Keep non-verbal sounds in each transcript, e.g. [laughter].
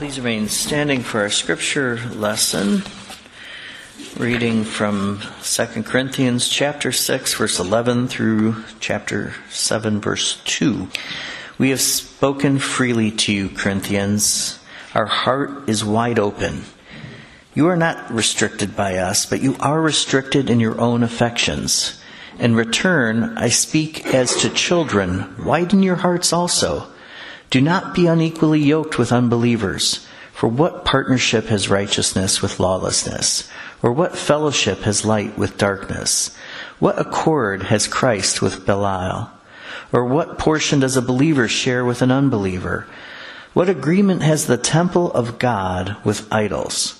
Please remain standing for our scripture lesson. Reading from 2 Corinthians chapter 6 verse 11 through chapter 7 verse 2. We have spoken freely to you, Corinthians. Our heart is wide open. You are not restricted by us, but you are restricted in your own affections. In return, I speak as to children. Widen your hearts also. Do not be unequally yoked with unbelievers. For what partnership has righteousness with lawlessness? Or what fellowship has light with darkness? What accord has Christ with Belial? Or what portion does a believer share with an unbeliever? What agreement has the temple of God with idols?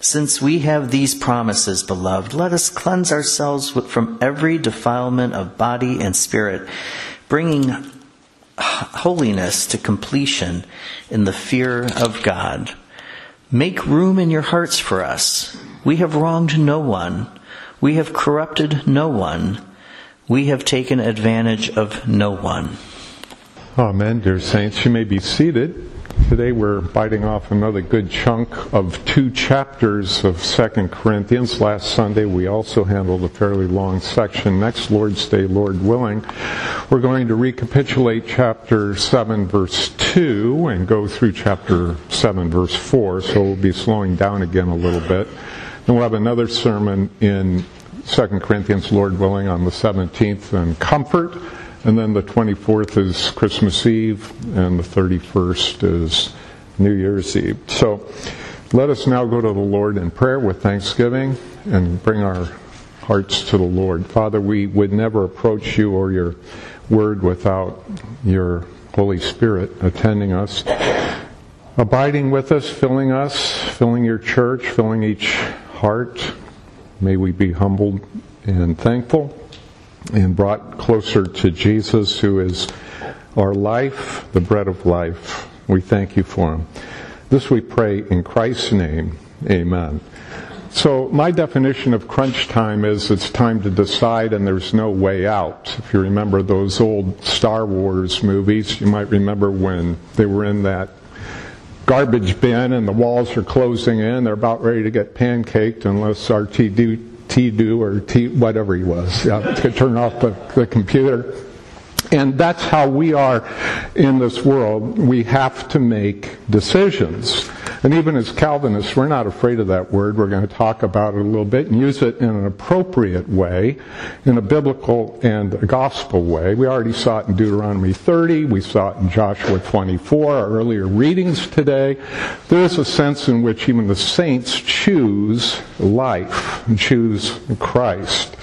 Since we have these promises, beloved, let us cleanse ourselves from every defilement of body and spirit, bringing holiness to completion in the fear of God. Make room in your hearts for us. We have wronged no one. We have corrupted no one. We have taken advantage of no one. Amen, dear saints. You may be seated. Today we're biting off another good chunk of two chapters of Second Corinthians. Last Sunday we also handled a fairly long section. Next Lord's Day, Lord willing, we're going to recapitulate chapter 7 verse 2 and go through chapter 7 verse 4, so we'll be slowing down again a little bit. Then we'll have another sermon in Second Corinthians, Lord willing, on the 17th and comfort. And then the 24th is Christmas Eve, and the 31st is New Year's Eve. So let us now go to the Lord in prayer with thanksgiving and bring our hearts to the Lord. Father, we would never approach you or your word without your Holy Spirit attending us, abiding with us, filling us, filling your church, filling each heart. May we be humbled and thankful and brought closer to Jesus, who is our life, the bread of life. We thank you for him. This we pray in Christ's name. Amen. So my definition of crunch time is it's time to decide and there's no way out. If you remember those old Star Wars movies, you might remember when they were in that garbage bin and the walls are closing in, they're about ready to get pancaked unless R2D2 T-do or T, whatever he was, yeah, to turn off the, the computer. And that's how we are in this world. We have to make decisions. And even as Calvinists, we're not afraid of that word. We're going to talk about it a little bit and use it in an appropriate way, in a biblical and a gospel way. We already saw it in Deuteronomy 30. We saw it in Joshua 24, our earlier readings today. There is a sense in which even the saints choose life and choose Christ.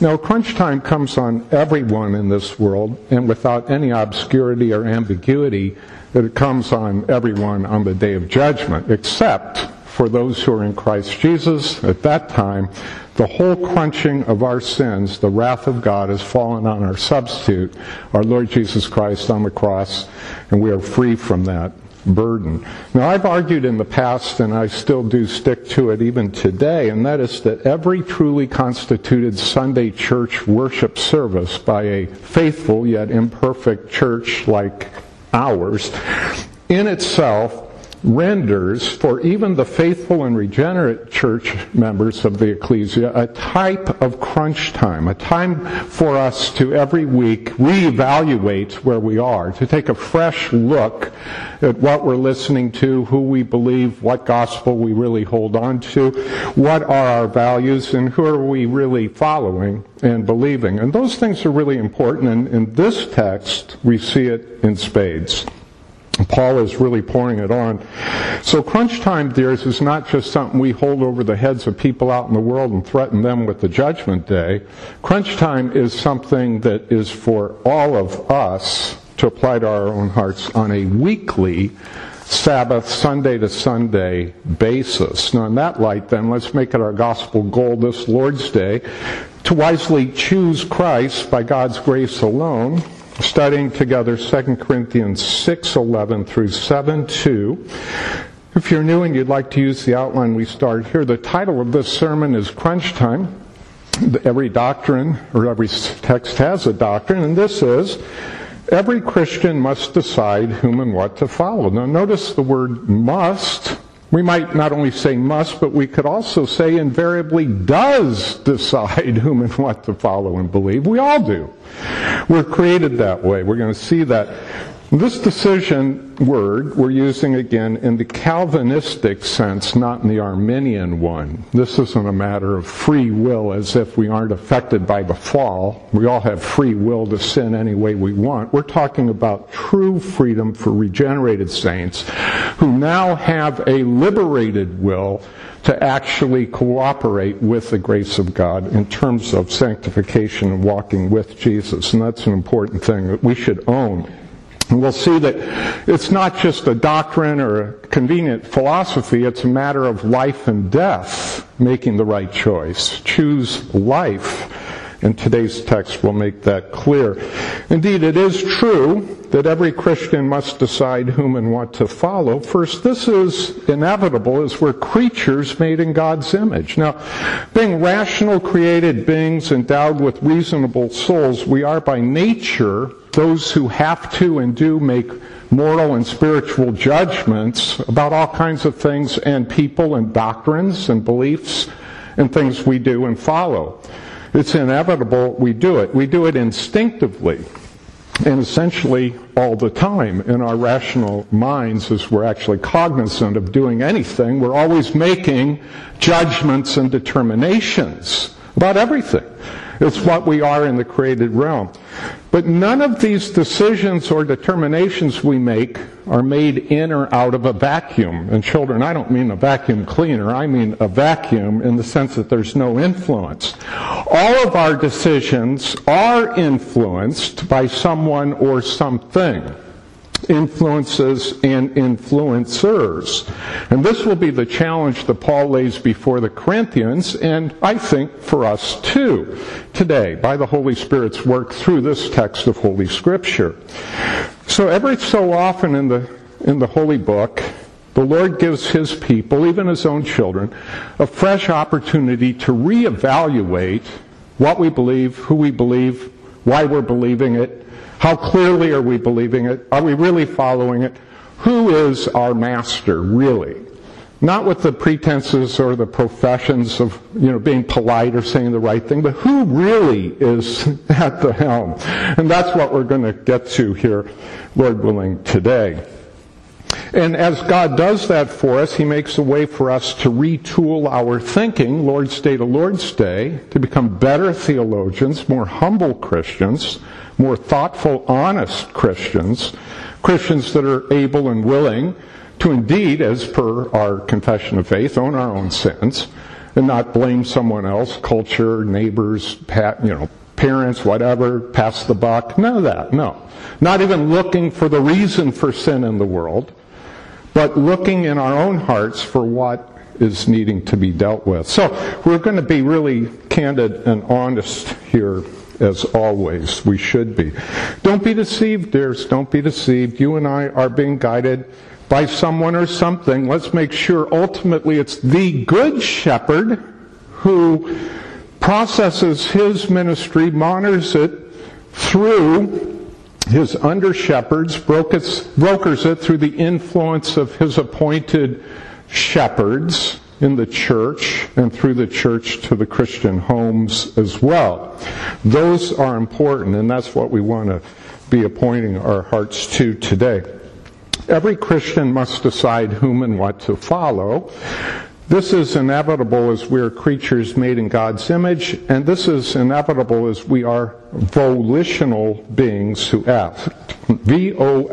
Now, crunch time comes on everyone in this world, and without any obscurity or ambiguity, that it comes on everyone on the day of judgment, except for those who are in Christ Jesus. At that time, the whole crunching of our sins, the wrath of God, has fallen on our substitute, our Lord Jesus Christ on the cross, and we are free from that burden. Now, I've argued in the past, and I still do stick to it even today, and that is that every truly constituted Sunday church worship service by a faithful yet imperfect church like ours, in itself renders for even the faithful and regenerate church members of the ecclesia a type of crunch time, a time for us to every week reevaluate where we are, to take a fresh look at what we're listening to, who we believe, what gospel we really hold on to, what are our values, and who are we really following and believing. And those things are really important, and in this text, we see it in spades. Paul is really pouring it on. So crunch time, dears, is not just something we hold over the heads of people out in the world and threaten them with the judgment day. Crunch time is something that is for all of us to apply to our own hearts on a weekly Sabbath, Sunday to Sunday basis. Now, in that light, then, let's make it our gospel goal this Lord's Day to wisely choose Christ by God's grace alone, studying together 2 Corinthians 6 11 through 7 2. If you're new and you'd like to use the outline we start here, the title of this sermon is Crunch Time. Every doctrine or every text has a doctrine, and this is every Christian must decide whom and what to follow. Now, notice the word must. We might not only say must, but we could also say invariably does decide [laughs] whom and what to follow and believe. We all do. We're created that way. We're going to see that this decision word we're using again in the Calvinistic sense, not in the Arminian one. This isn't a matter of free will as if we aren't affected by the fall. We all have free will to sin any way we want. We're talking about true freedom for regenerated saints who now have a liberated will to actually cooperate with the grace of God in terms of sanctification and walking with Jesus. And that's an important thing that we should own. And we'll see that it's not just a doctrine or a convenient philosophy, it's a matter of life and death, making the right choice. Choose life. And today's text will make that clear. Indeed, it is true that every Christian must decide whom and what to follow. First, this is inevitable as we're creatures made in God's image. Now, being rational created beings endowed with reasonable souls, we are by nature those who have to and do make moral and spiritual judgments about all kinds of things and people and doctrines and beliefs and things we do and follow. It's inevitable we do it. We do it instinctively and essentially all the time in our rational minds as we're actually cognizant of doing anything. We're always making judgments and determinations about everything. It's what we are in the created realm. But none of these decisions or determinations we make are made in or out of a vacuum. And children, I don't mean a vacuum cleaner, I mean a vacuum in the sense that there's no influence. All of our decisions are influenced by someone or something influences and influencers. And this will be the challenge that Paul lays before the Corinthians, and I think for us too, today, by the Holy Spirit's work through this text of Holy Scripture. So every so often in the, in the Holy Book, the Lord gives His people, even His own children, a fresh opportunity to reevaluate what we believe, who we believe, why we're believing it, how clearly are we believing it? Are we really following it? Who is our master, really? Not with the pretenses or the professions of, you know, being polite or saying the right thing, but who really is [laughs] at the helm? And that's what we're going to get to here, Lord willing, today. And as God does that for us, He makes a way for us to retool our thinking, Lord's Day to Lord's Day, to become better theologians, more humble Christians, more thoughtful, honest Christians, Christians that are able and willing to indeed, as per our confession of faith, own our own sins and not blame someone else, culture, neighbors, you know, parents, whatever, pass the buck. None of that, no. Not even looking for the reason for sin in the world, but looking in our own hearts for what is needing to be dealt with. So we're going to be really candid and honest here as always we should be. Don't be deceived, dears. Don't be deceived. You and I are being guided by someone or something. Let's make sure ultimately it's the good shepherd who processes his ministry, monitors it through his under shepherds, brokers it through the influence of his appointed shepherds in the church and through the church to the Christian homes as well. Those are important, and that's what we want to be appointing our hearts to today. Every Christian must decide whom and what to follow. This is inevitable as we are creatures made in God's image, and this is inevitable as we are volitional beings who act. V O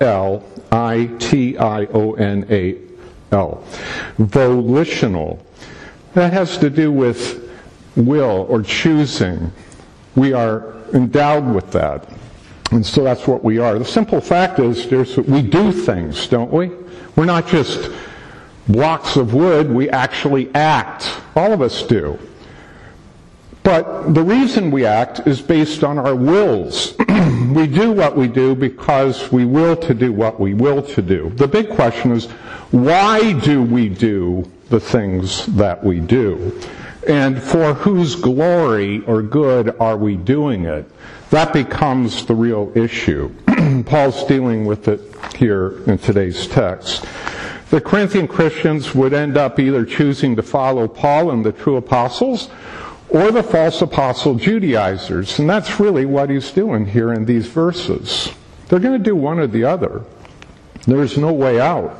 L I T I O N A L. Volitional. That has to do with will or choosing. We are endowed with that. And so that's what we are. The simple fact is, we do things, don't we? We're not just blocks of wood, we actually act. All of us do. But the reason we act is based on our wills. [clears throat] we do what we do because we will to do what we will to do. The big question is, why do we do the things that we do? And for whose glory or good are we doing it? That becomes the real issue. [clears throat] Paul's dealing with it here in today's text. The Corinthian Christians would end up either choosing to follow Paul and the true apostles or the false apostle Judaizers. And that's really what he's doing here in these verses. They're going to do one or the other. There's no way out.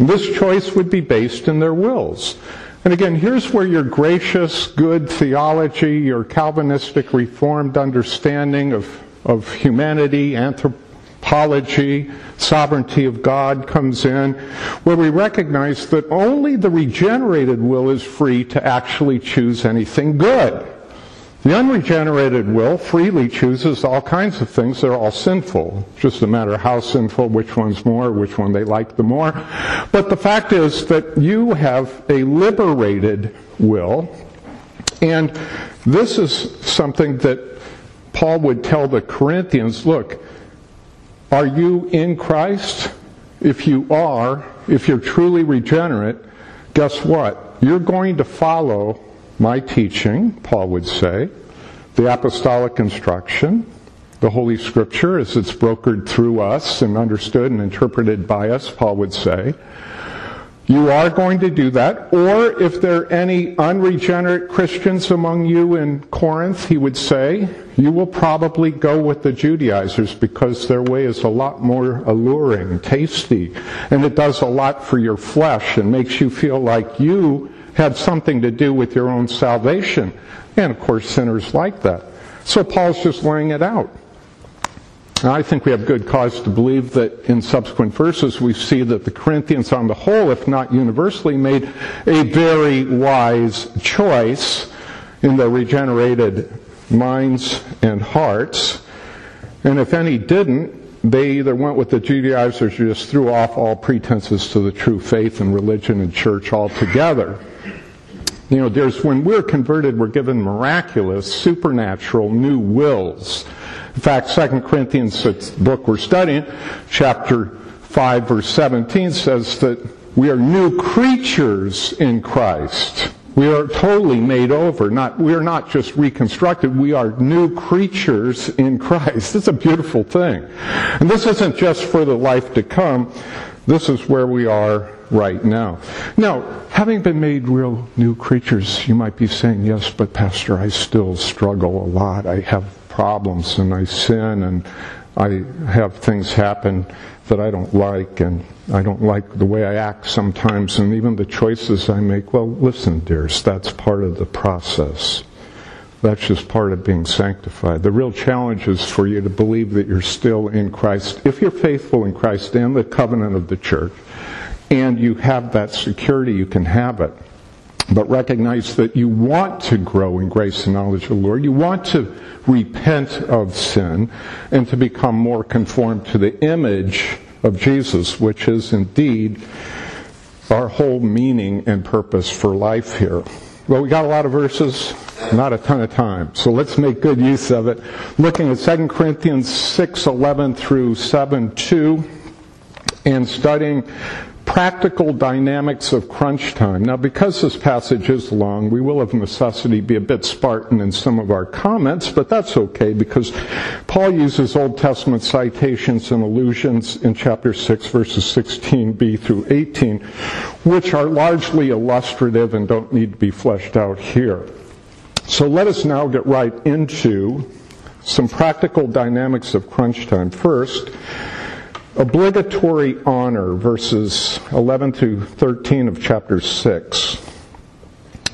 This choice would be based in their wills. And again, here's where your gracious, good theology, your Calvinistic reformed understanding of, of humanity, anthropology, sovereignty of God comes in, where we recognize that only the regenerated will is free to actually choose anything good. The unregenerated will freely chooses all kinds of things. They're all sinful. Just a matter of how sinful, which one's more, which one they like the more. But the fact is that you have a liberated will. And this is something that Paul would tell the Corinthians, look, are you in Christ? If you are, if you're truly regenerate, guess what? You're going to follow my teaching, Paul would say, the apostolic instruction, the Holy Scripture as it's brokered through us and understood and interpreted by us, Paul would say. You are going to do that. Or if there are any unregenerate Christians among you in Corinth, he would say, you will probably go with the Judaizers because their way is a lot more alluring, tasty, and it does a lot for your flesh and makes you feel like you had something to do with your own salvation. And of course, sinners like that. So Paul's just laying it out. And I think we have good cause to believe that in subsequent verses we see that the Corinthians on the whole, if not universally, made a very wise choice in their regenerated minds and hearts. And if any didn't, they either went with the Judaizers or just threw off all pretenses to the true faith and religion and church altogether. You know, there's when we're converted, we're given miraculous, supernatural new wills. In fact, 2 Corinthians, the book we're studying, chapter 5 verse 17 says that we are new creatures in Christ. We are totally made over. Not, we are not just reconstructed. We are new creatures in Christ. It's a beautiful thing. And this isn't just for the life to come. This is where we are right now. Now, having been made real new creatures, you might be saying, yes, but Pastor, I still struggle a lot. I have problems and I sin and I have things happen that I don't like and I don't like the way I act sometimes and even the choices I make. Well, listen, dears, that's part of the process. That's just part of being sanctified. The real challenge is for you to believe that you're still in Christ. If you're faithful in Christ and the covenant of the church, and you have that security, you can have it. But recognize that you want to grow in grace and knowledge of the Lord. You want to repent of sin and to become more conformed to the image of Jesus, which is indeed our whole meaning and purpose for life here. Well, we got a lot of verses, not a ton of time. So let's make good use of it. Looking at 2 Corinthians 6, 11 through 7, 2, and studying practical dynamics of crunch time. Now, because this passage is long, we will of necessity be a bit Spartan in some of our comments, but that's okay because Paul uses Old Testament citations and allusions in chapter 6, verses 16b through 18, which are largely illustrative and don't need to be fleshed out here. So let us now get right into some practical dynamics of crunch time. First, obligatory honor, verses 11 to 13 of chapter 6.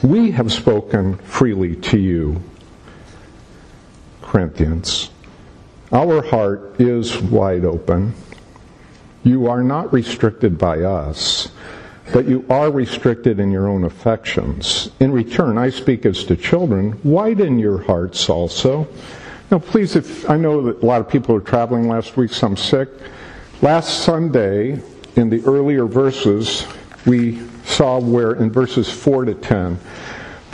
We have spoken freely to you, Corinthians. Our heart is wide open. You are not restricted by us, but you are restricted in your own affections. In return, I speak as to children, widen your hearts also Now, please, if I know that a lot of people are traveling last week, some sick. Last Sunday, in the earlier verses, we saw where in verses 4 to 10,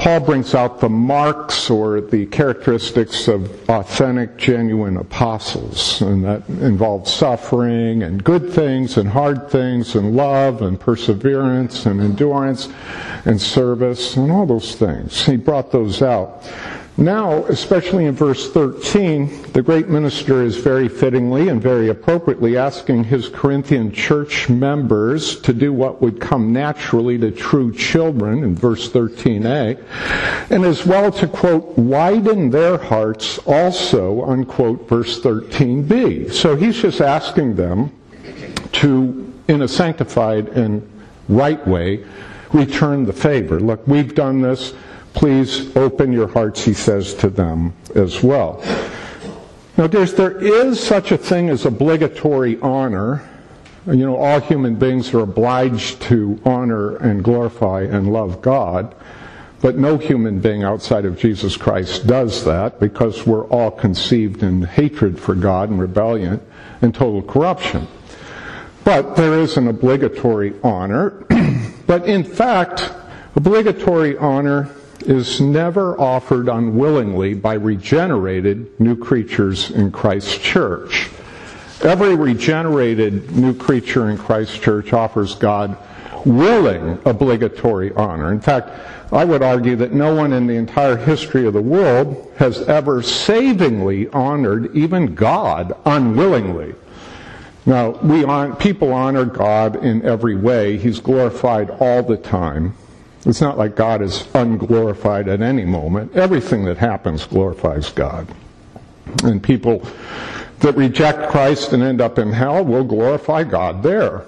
Paul brings out the marks or the characteristics of authentic, genuine apostles. And that involves suffering and good things and hard things and love and perseverance and endurance and service and all those things. He brought those out. Now, especially in verse 13, the great minister is very fittingly and very appropriately asking his Corinthian church members to do what would come naturally to true children in verse 13a, and as well to quote, widen their hearts also, unquote, verse 13b. So he's just asking them to, in a sanctified and right way, return the favor. Look, we've done this please open your hearts, he says to them as well. Now, there's, there is such a thing as obligatory honor. You know, all human beings are obliged to honor and glorify and love God, but no human being outside of Jesus Christ does that because we're all conceived in hatred for God and rebellion and total corruption. But there is an obligatory honor. [clears throat] but in fact, obligatory honor is never offered unwillingly by regenerated new creatures in Christ's church. Every regenerated new creature in Christ's church offers God willing obligatory honor. In fact, I would argue that no one in the entire history of the world has ever savingly honored even God unwillingly. Now, we people honor God in every way. He's glorified all the time. It's not like God is unglorified at any moment. Everything that happens glorifies God. And people that reject Christ and end up in hell will glorify God there.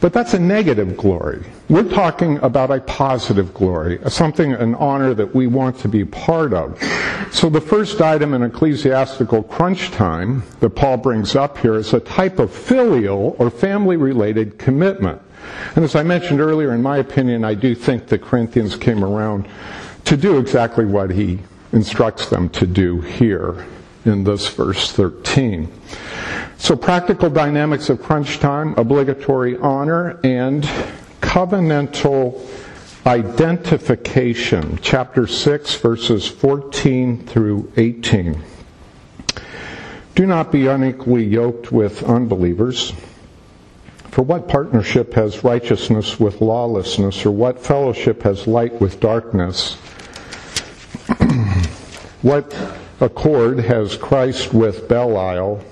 But that's a negative glory. We're talking about a positive glory, something, an honor that we want to be part of. So the first item in ecclesiastical crunch time that Paul brings up here is a type of filial or family related commitment. And as I mentioned earlier, in my opinion, I do think the Corinthians came around to do exactly what he instructs them to do here in this verse 13. So practical dynamics of crunch time, obligatory honor, and covenantal identification, chapter 6, verses 14 through 18. Do not be unequally yoked with unbelievers. For what partnership has righteousness with lawlessness, or what fellowship has light with darkness? [clears throat] what accord has Christ with Belial,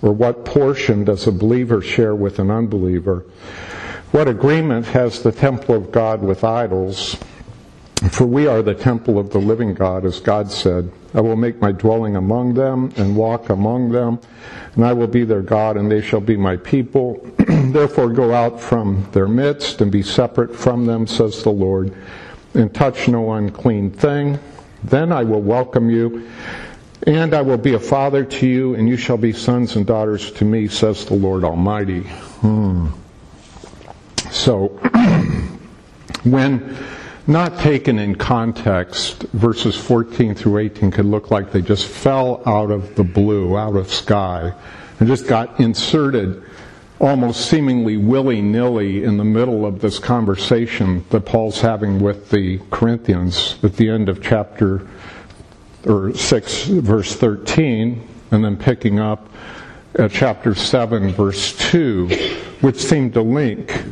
or what portion does a believer share with an unbeliever? What agreement has the temple of God with idols? For we are the temple of the living God, as God said. I will make my dwelling among them and walk among them, and I will be their God, and they shall be my people. [clears throat] Therefore go out from their midst and be separate from them, says the Lord, and touch no unclean thing. Then I will welcome you, and I will be a father to you, and you shall be sons and daughters to me, says the Lord Almighty. Hmm. So, [clears throat] when not taken in context, verses 14 through 18 could look like they just fell out of the blue, out of sky, and just got inserted almost seemingly willy-nilly in the middle of this conversation that Paul's having with the Corinthians at the end of chapter or 6 verse 13 and then picking up at chapter 7 verse 2 which seemed to link.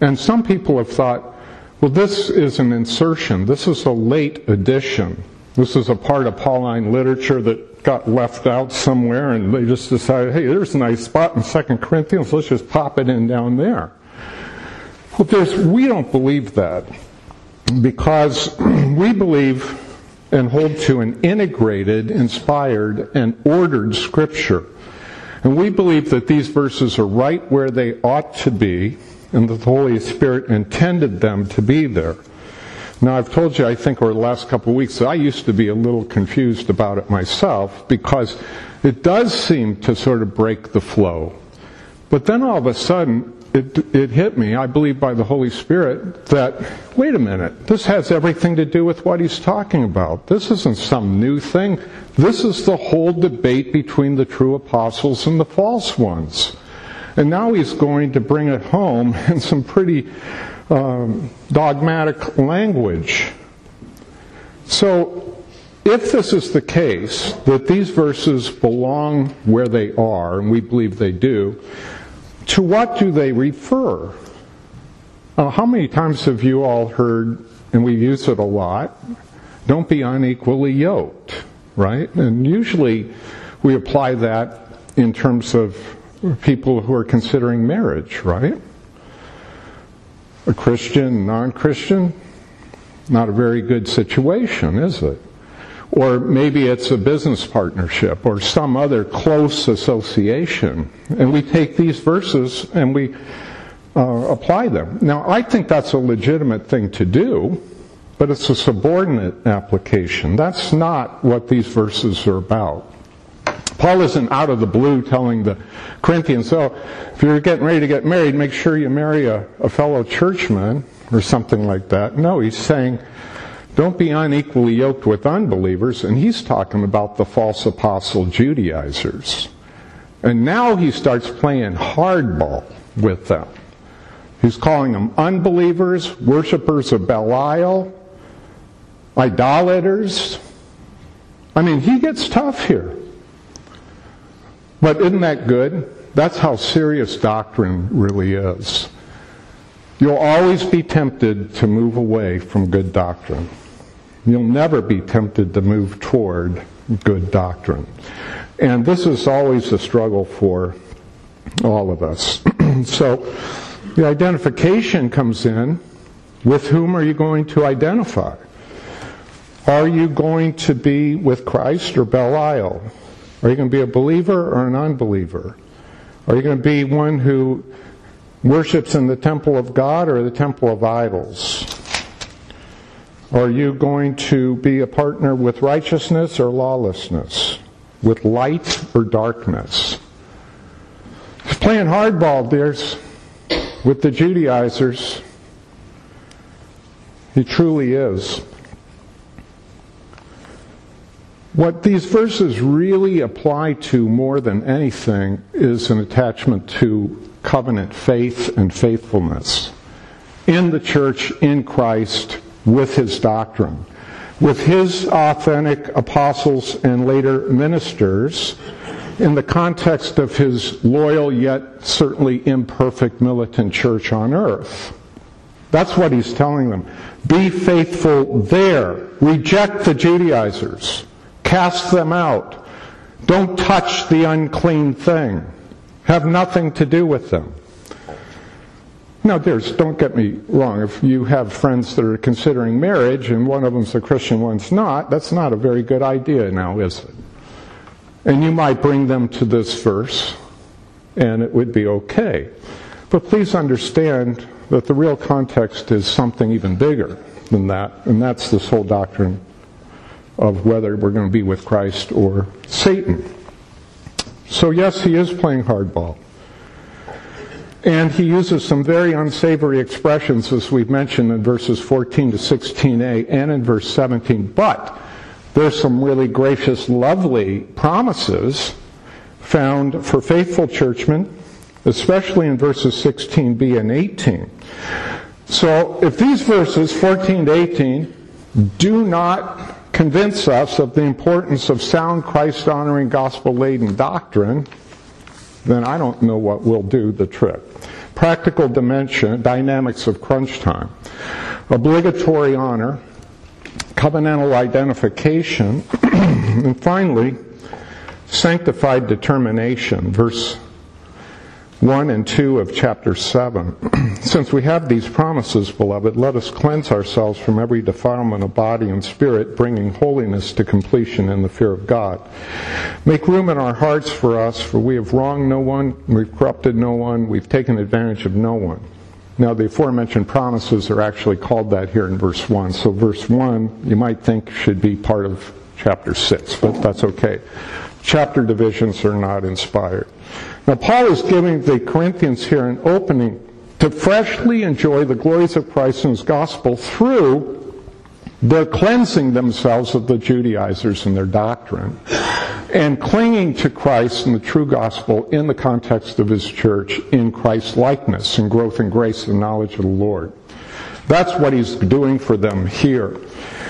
And some people have thought well, this is an insertion. This is a late addition. This is a part of Pauline literature that got left out somewhere, and they just decided, hey, there's a nice spot in Second Corinthians. Let's just pop it in down there. Well, there's, we don't believe that because [clears throat] we believe and hold to an integrated, inspired, and ordered scripture. And we believe that these verses are right where they ought to be and that the Holy Spirit intended them to be there. Now, I've told you, I think, over the last couple of weeks, that I used to be a little confused about it myself because it does seem to sort of break the flow. But then all of a sudden, it, it hit me, I believe by the Holy Spirit, that, wait a minute, this has everything to do with what he's talking about. This isn't some new thing. This is the whole debate between the true apostles and the false ones. And now he's going to bring it home [laughs] in some pretty um, dogmatic language. So, if this is the case, that these verses belong where they are, and we believe they do, to what do they refer? Uh, how many times have you all heard, and we use it a lot, don't be unequally yoked, right? And usually we apply that in terms of people who are considering marriage, right? A Christian, non Christian, not a very good situation, is it? Or maybe it's a business partnership or some other close association. And we take these verses and we uh, apply them. Now, I think that's a legitimate thing to do, but it's a subordinate application. That's not what these verses are about. Paul isn't out of the blue telling the Corinthians, so if you're getting ready to get married, make sure you marry a, a fellow churchman or something like that. No, he's saying, don't be unequally yoked with unbelievers, and he's talking about the false apostle Judaizers. And now he starts playing hardball with them. He's calling them unbelievers, worshippers of Belial, idolaters. I mean, he gets tough here. But isn't that good? That's how serious doctrine really is. You'll always be tempted to move away from good doctrine. You'll never be tempted to move toward good doctrine. And this is always a struggle for all of us. [clears throat] so the identification comes in. With whom are you going to identify? Are you going to be with Christ or Belial? Are you going to be a believer or an unbeliever? Are you going to be one who worships in the temple of God or the temple of idols? Are you going to be a partner with righteousness or lawlessness? With light or darkness? He's playing hardball, dears, with the Judaizers. He truly is. What these verses really apply to more than anything is an attachment to covenant faith and faithfulness in the church, in Christ, with his doctrine, with his authentic apostles and later ministers in the context of his loyal yet certainly imperfect militant church on earth. That's what he's telling them. Be faithful there. Reject the Judaizers. Cast them out. Don't touch the unclean thing. Have nothing to do with them. Now, there's, don't get me wrong, if you have friends that are considering marriage and one of them's a Christian, one's not, that's not a very good idea now, is it? And you might bring them to this verse, and it would be okay. But please understand that the real context is something even bigger than that, and that's this whole doctrine of whether we're going to be with Christ or Satan. So, yes, he is playing hardball. And he uses some very unsavory expressions, as we've mentioned in verses 14 to 16a and in verse 17. But there's some really gracious, lovely promises found for faithful churchmen, especially in verses 16b and 18. So if these verses, 14 to 18, do not convince us of the importance of sound Christ honoring, gospel laden doctrine, then I don't know what will do the trick. Practical dimension, dynamics of crunch time. Obligatory honor, covenantal identification, [clears throat] and finally, sanctified determination. Verse 1 and 2 of chapter 7. [clears throat] [clears throat] Since we have these promises, beloved, let us cleanse ourselves from every defilement of body and spirit, bringing holiness to completion in the fear of God. Make room in our hearts for us, for we have wronged no one, we've corrupted no one, we've taken advantage of no one. Now, the aforementioned promises are actually called that here in verse 1. So, verse 1, you might think, should be part of chapter 6, but that's okay. Chapter divisions are not inspired. Now, Paul is giving the Corinthians here an opening to freshly enjoy the glories of Christ and his gospel through their cleansing themselves of the Judaizers and their doctrine and clinging to Christ and the true gospel in the context of his church in Christ's likeness and growth in grace and knowledge of the Lord. That's what he's doing for them here.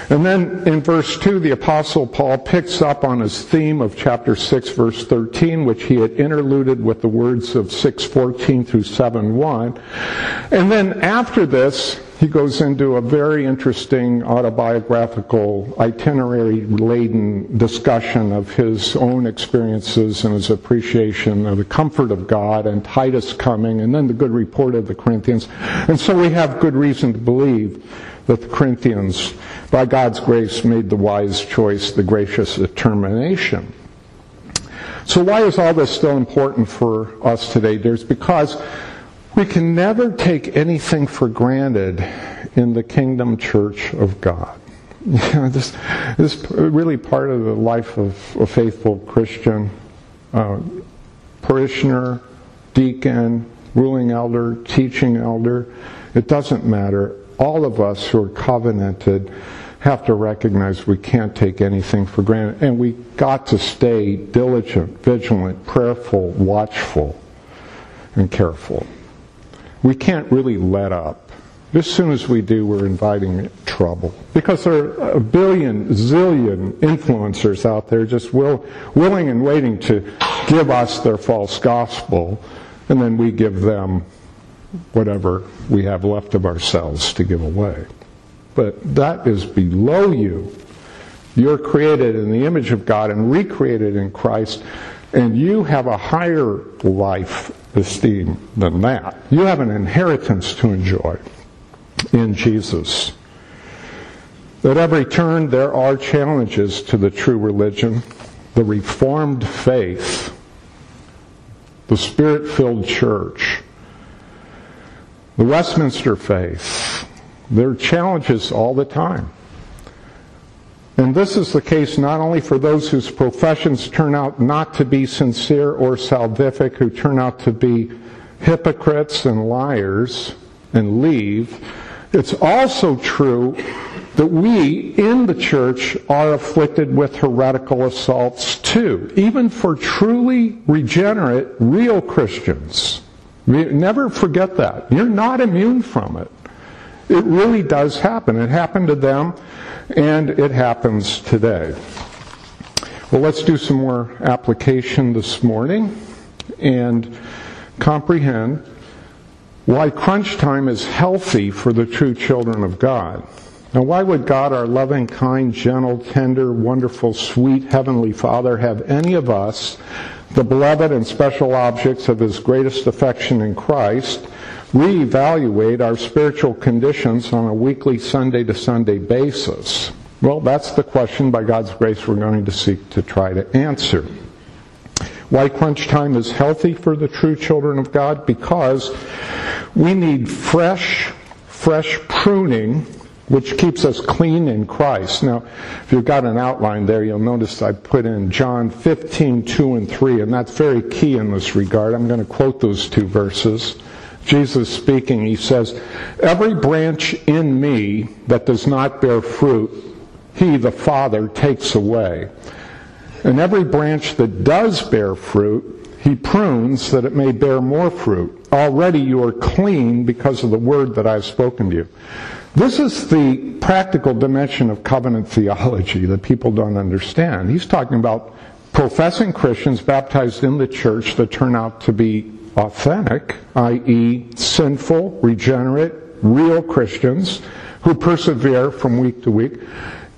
And then in verse 2, the Apostle Paul picks up on his theme of chapter 6, verse 13, which he had interluded with the words of 6.14 through 7.1. And then after this, he goes into a very interesting autobiographical, itinerary laden discussion of his own experiences and his appreciation of the comfort of God and Titus coming, and then the good report of the Corinthians. And so we have good reason to believe that the Corinthians, by God's grace, made the wise choice, the gracious determination. So why is all this still important for us today, There's Because we can never take anything for granted in the kingdom church of God. [laughs] this, this is really part of the life of a faithful Christian uh, parishioner, deacon, ruling elder, teaching elder. It doesn't matter. All of us who are covenanted have to recognize we can't take anything for granted. And we got to stay diligent, vigilant, prayerful, watchful, and careful we can't really let up. As soon as we do, we're inviting trouble. Because there are a billion, zillion influencers out there just will, willing and waiting to give us their false gospel, and then we give them whatever we have left of ourselves to give away. But that is below you. You're created in the image of God and recreated in Christ, and you have a higher life esteem than that. You have an inheritance to enjoy in Jesus. At every turn, there are challenges to the true religion, the Reformed faith, the Spirit filled church, the Westminster faith. There are challenges all the time. And this is the case not only for those whose professions turn out not to be sincere or salvific, who turn out to be hypocrites and liars and leave, it's also true that we in the church are afflicted with heretical assaults too, even for truly regenerate, real Christians. Never forget that. You're not immune from it. It really does happen. It happened to them and it happens today. Well, let's do some more application this morning and comprehend why crunch time is healthy for the true children of God. Now, why would God, our loving, kind, gentle, tender, wonderful, sweet Heavenly Father, have any of us, the beloved and special objects of His greatest affection in Christ, reevaluate our spiritual conditions on a weekly Sunday to Sunday basis? Well, that's the question by God's grace we're going to seek to try to answer. Why crunch time is healthy for the true children of God? Because we need fresh, fresh pruning which keeps us clean in Christ. Now, if you've got an outline there, you'll notice I put in John 15, 2 and 3, and that's very key in this regard. I'm going to quote those two verses. Jesus speaking, he says, Every branch in me that does not bear fruit, he, the Father, takes away. And every branch that does bear fruit, he prunes that it may bear more fruit. Already you are clean because of the word that I've spoken to you. This is the practical dimension of covenant theology that people don't understand. He's talking about professing Christians baptized in the church that turn out to be authentic, i.e., sinful, regenerate, real Christians who persevere from week to week,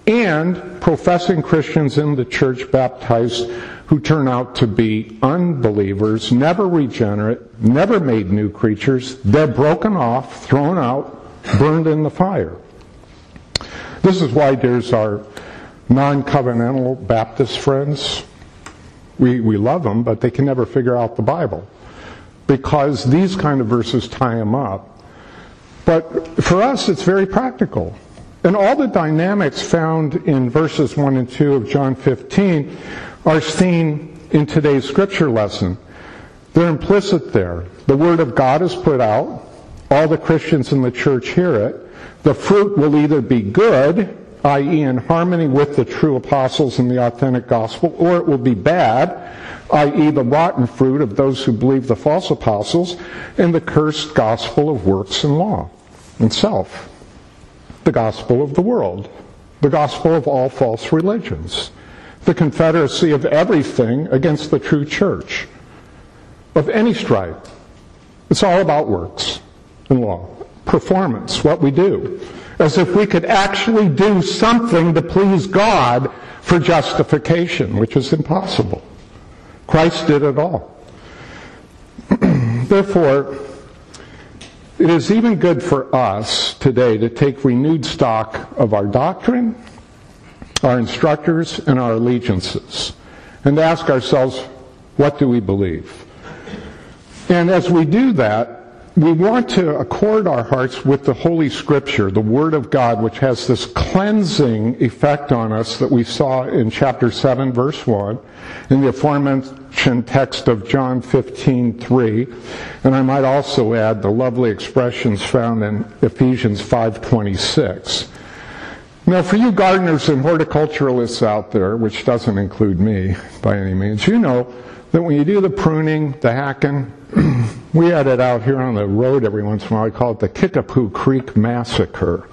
and professing Christians in the church baptized who turn out to be unbelievers, never regenerate, never made new creatures. They're broken off, thrown out, burned in the fire. This is why there's our non covenantal Baptist friends. We, we love them, but they can never figure out the Bible because these kind of verses tie them up. But for us, it's very practical. And all the dynamics found in verses 1 and 2 of John 15 are seen in today's scripture lesson. They're implicit there. The Word of God is put out, all the Christians in the church hear it, the fruit will either be good, i.e., in harmony with the true apostles and the authentic gospel, or it will be bad, i.e., the rotten fruit of those who believe the false apostles and the cursed gospel of works and law and self, the gospel of the world, the gospel of all false religions, the confederacy of everything against the true church, of any stripe. It's all about works and law, performance, what we do, as if we could actually do something to please God for justification, which is impossible. Christ did it all. [clears throat] Therefore, it is even good for us today to take renewed stock of our doctrine, our instructors, and our allegiances, and ask ourselves, what do we believe? And as we do that, we want to accord our hearts with the Holy Scripture, the Word of God, which has this cleansing effect on us that we saw in chapter 7, verse 1, in the aforementioned text of John 15, 3. And I might also add the lovely expressions found in Ephesians 5, 26. Now, for you gardeners and horticulturalists out there, which doesn't include me by any means, you know that when you do the pruning, the hacking, [clears throat] we had it out here on the road every once in a while. I call it the Kickapoo Creek Massacre.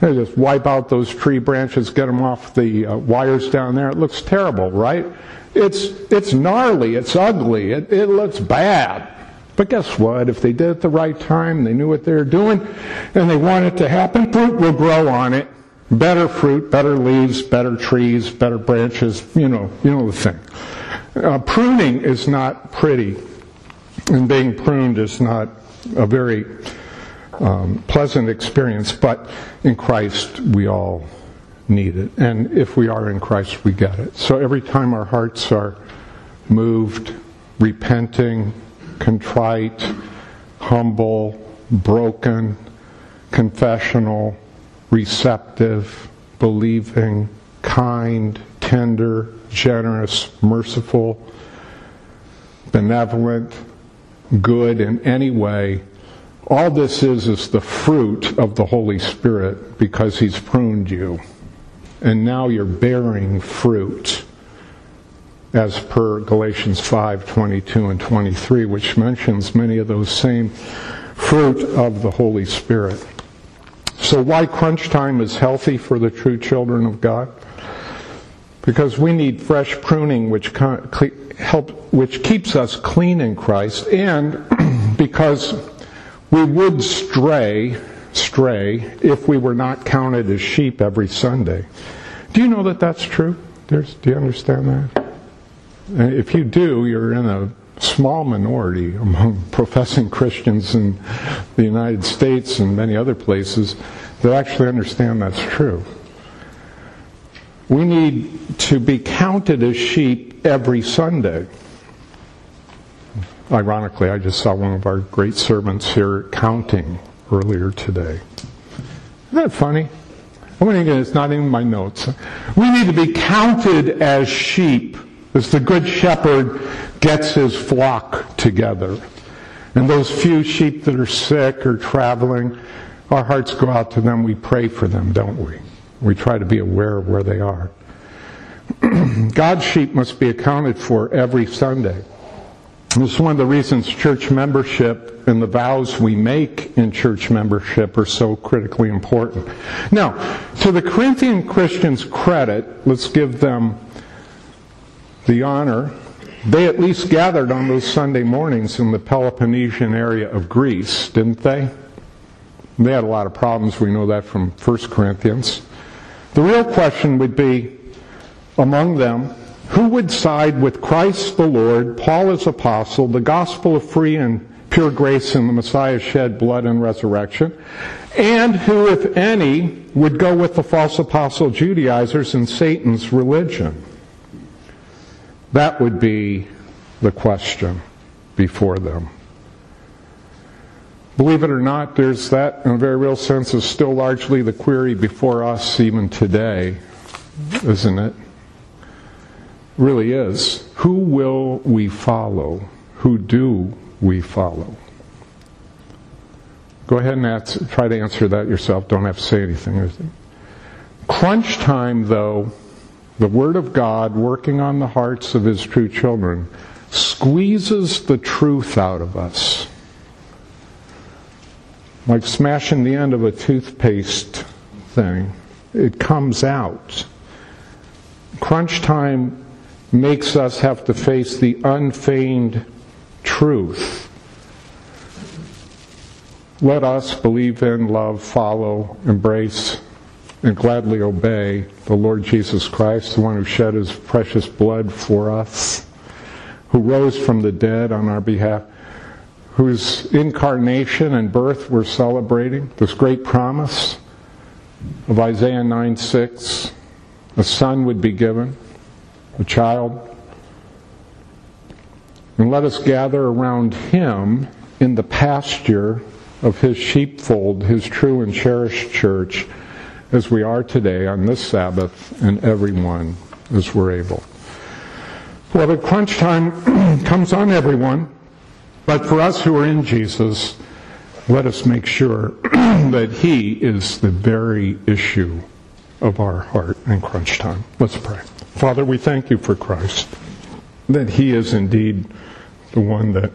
They just wipe out those tree branches, get them off the uh, wires down there. It looks terrible, right? It's, it's gnarly, it's ugly, it, it looks bad. But guess what? If they did it the right time, they knew what they were doing, and they want it to happen, fruit will grow on it. Better fruit, better leaves, better trees, better branches, you know, you know the thing. Uh, pruning is not pretty, and being pruned is not a very um, pleasant experience, but in Christ we all need it. And if we are in Christ, we get it. So every time our hearts are moved, repenting, contrite, humble, broken, confessional, receptive, believing, kind, tender, generous, merciful, benevolent, good in any way. All this is is the fruit of the Holy Spirit because He's pruned you. And now you're bearing fruit as per Galatians 5, 22 and 23, which mentions many of those same fruit of the Holy Spirit. So why crunch time is healthy for the true children of God? Because we need fresh pruning which help, which keeps us clean in Christ, and [clears throat] because we would stray, stray if we were not counted as sheep every Sunday. Do you know that that's true? There's, do you understand that? Uh, if you do, you're in a small minority among [laughs] professing Christians in the United States and many other places that actually understand that's true. We need to be counted as sheep every Sunday. Ironically, I just saw one of our great servants here counting earlier today. Isn't that funny? I'm going to, it's not in my notes. We need to be counted as sheep as the good shepherd gets his flock together. And those few sheep that are sick or traveling, our hearts go out to them. We pray for them, don't we? We try to be aware of where they are. [clears throat] God's sheep must be accounted for every Sunday. This is one of the reasons church membership and the vows we make in church membership are so critically important. Now, to the Corinthian Christians' credit, let's give them the honor. They at least gathered on those Sunday mornings in the Peloponnesian area of Greece, didn't they? They had a lot of problems. We know that from 1 Corinthians. The real question would be among them, who would side with Christ the Lord, Paul as apostle, the gospel of free and pure grace in the Messiah shed blood and resurrection, and who, if any, would go with the false apostle Judaizers and Satan's religion? That would be the question before them. Believe it or not, there's that, in a very real sense, is still largely the query before us even today, isn't it? Really is. Who will we follow? Who do we follow? Go ahead and try to answer that yourself. Don't have to say anything. Crunch time, though, the Word of God working on the hearts of His true children squeezes the truth out of us. Like smashing the end of a toothpaste thing, it comes out. Crunch time makes us have to face the unfeigned truth let us believe in, love, follow, embrace, and gladly obey the Lord Jesus Christ, the one who shed his precious blood for us, who rose from the dead on our behalf, whose incarnation and birth we're celebrating, this great promise of Isaiah 9 6. A son would be given, a child. And let us gather around him in the pasture of his sheepfold, his true and cherished church, as we are today on this Sabbath, and everyone as we're able. Well, the crunch time [clears throat] comes on everyone, but for us who are in Jesus, let us make sure [clears throat] that He is the very issue of our heart in crunch time. Let's pray. Father, we thank you for Christ, that He is indeed the one that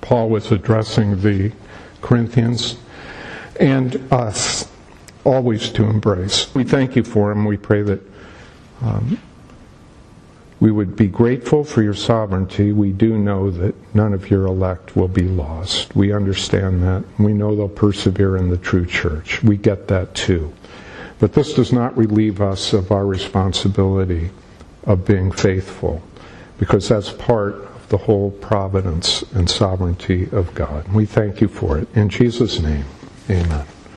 Paul was addressing the Corinthians, and us always to embrace. We thank you for him. We pray that um, we would be grateful for your sovereignty. We do know that none of your elect will be lost. We understand that. We know they'll persevere in the true church. We get that too. But this does not relieve us of our responsibility of being faithful, because that's part of the whole providence and sovereignty of God. We thank you for it. In Jesus' name, amen.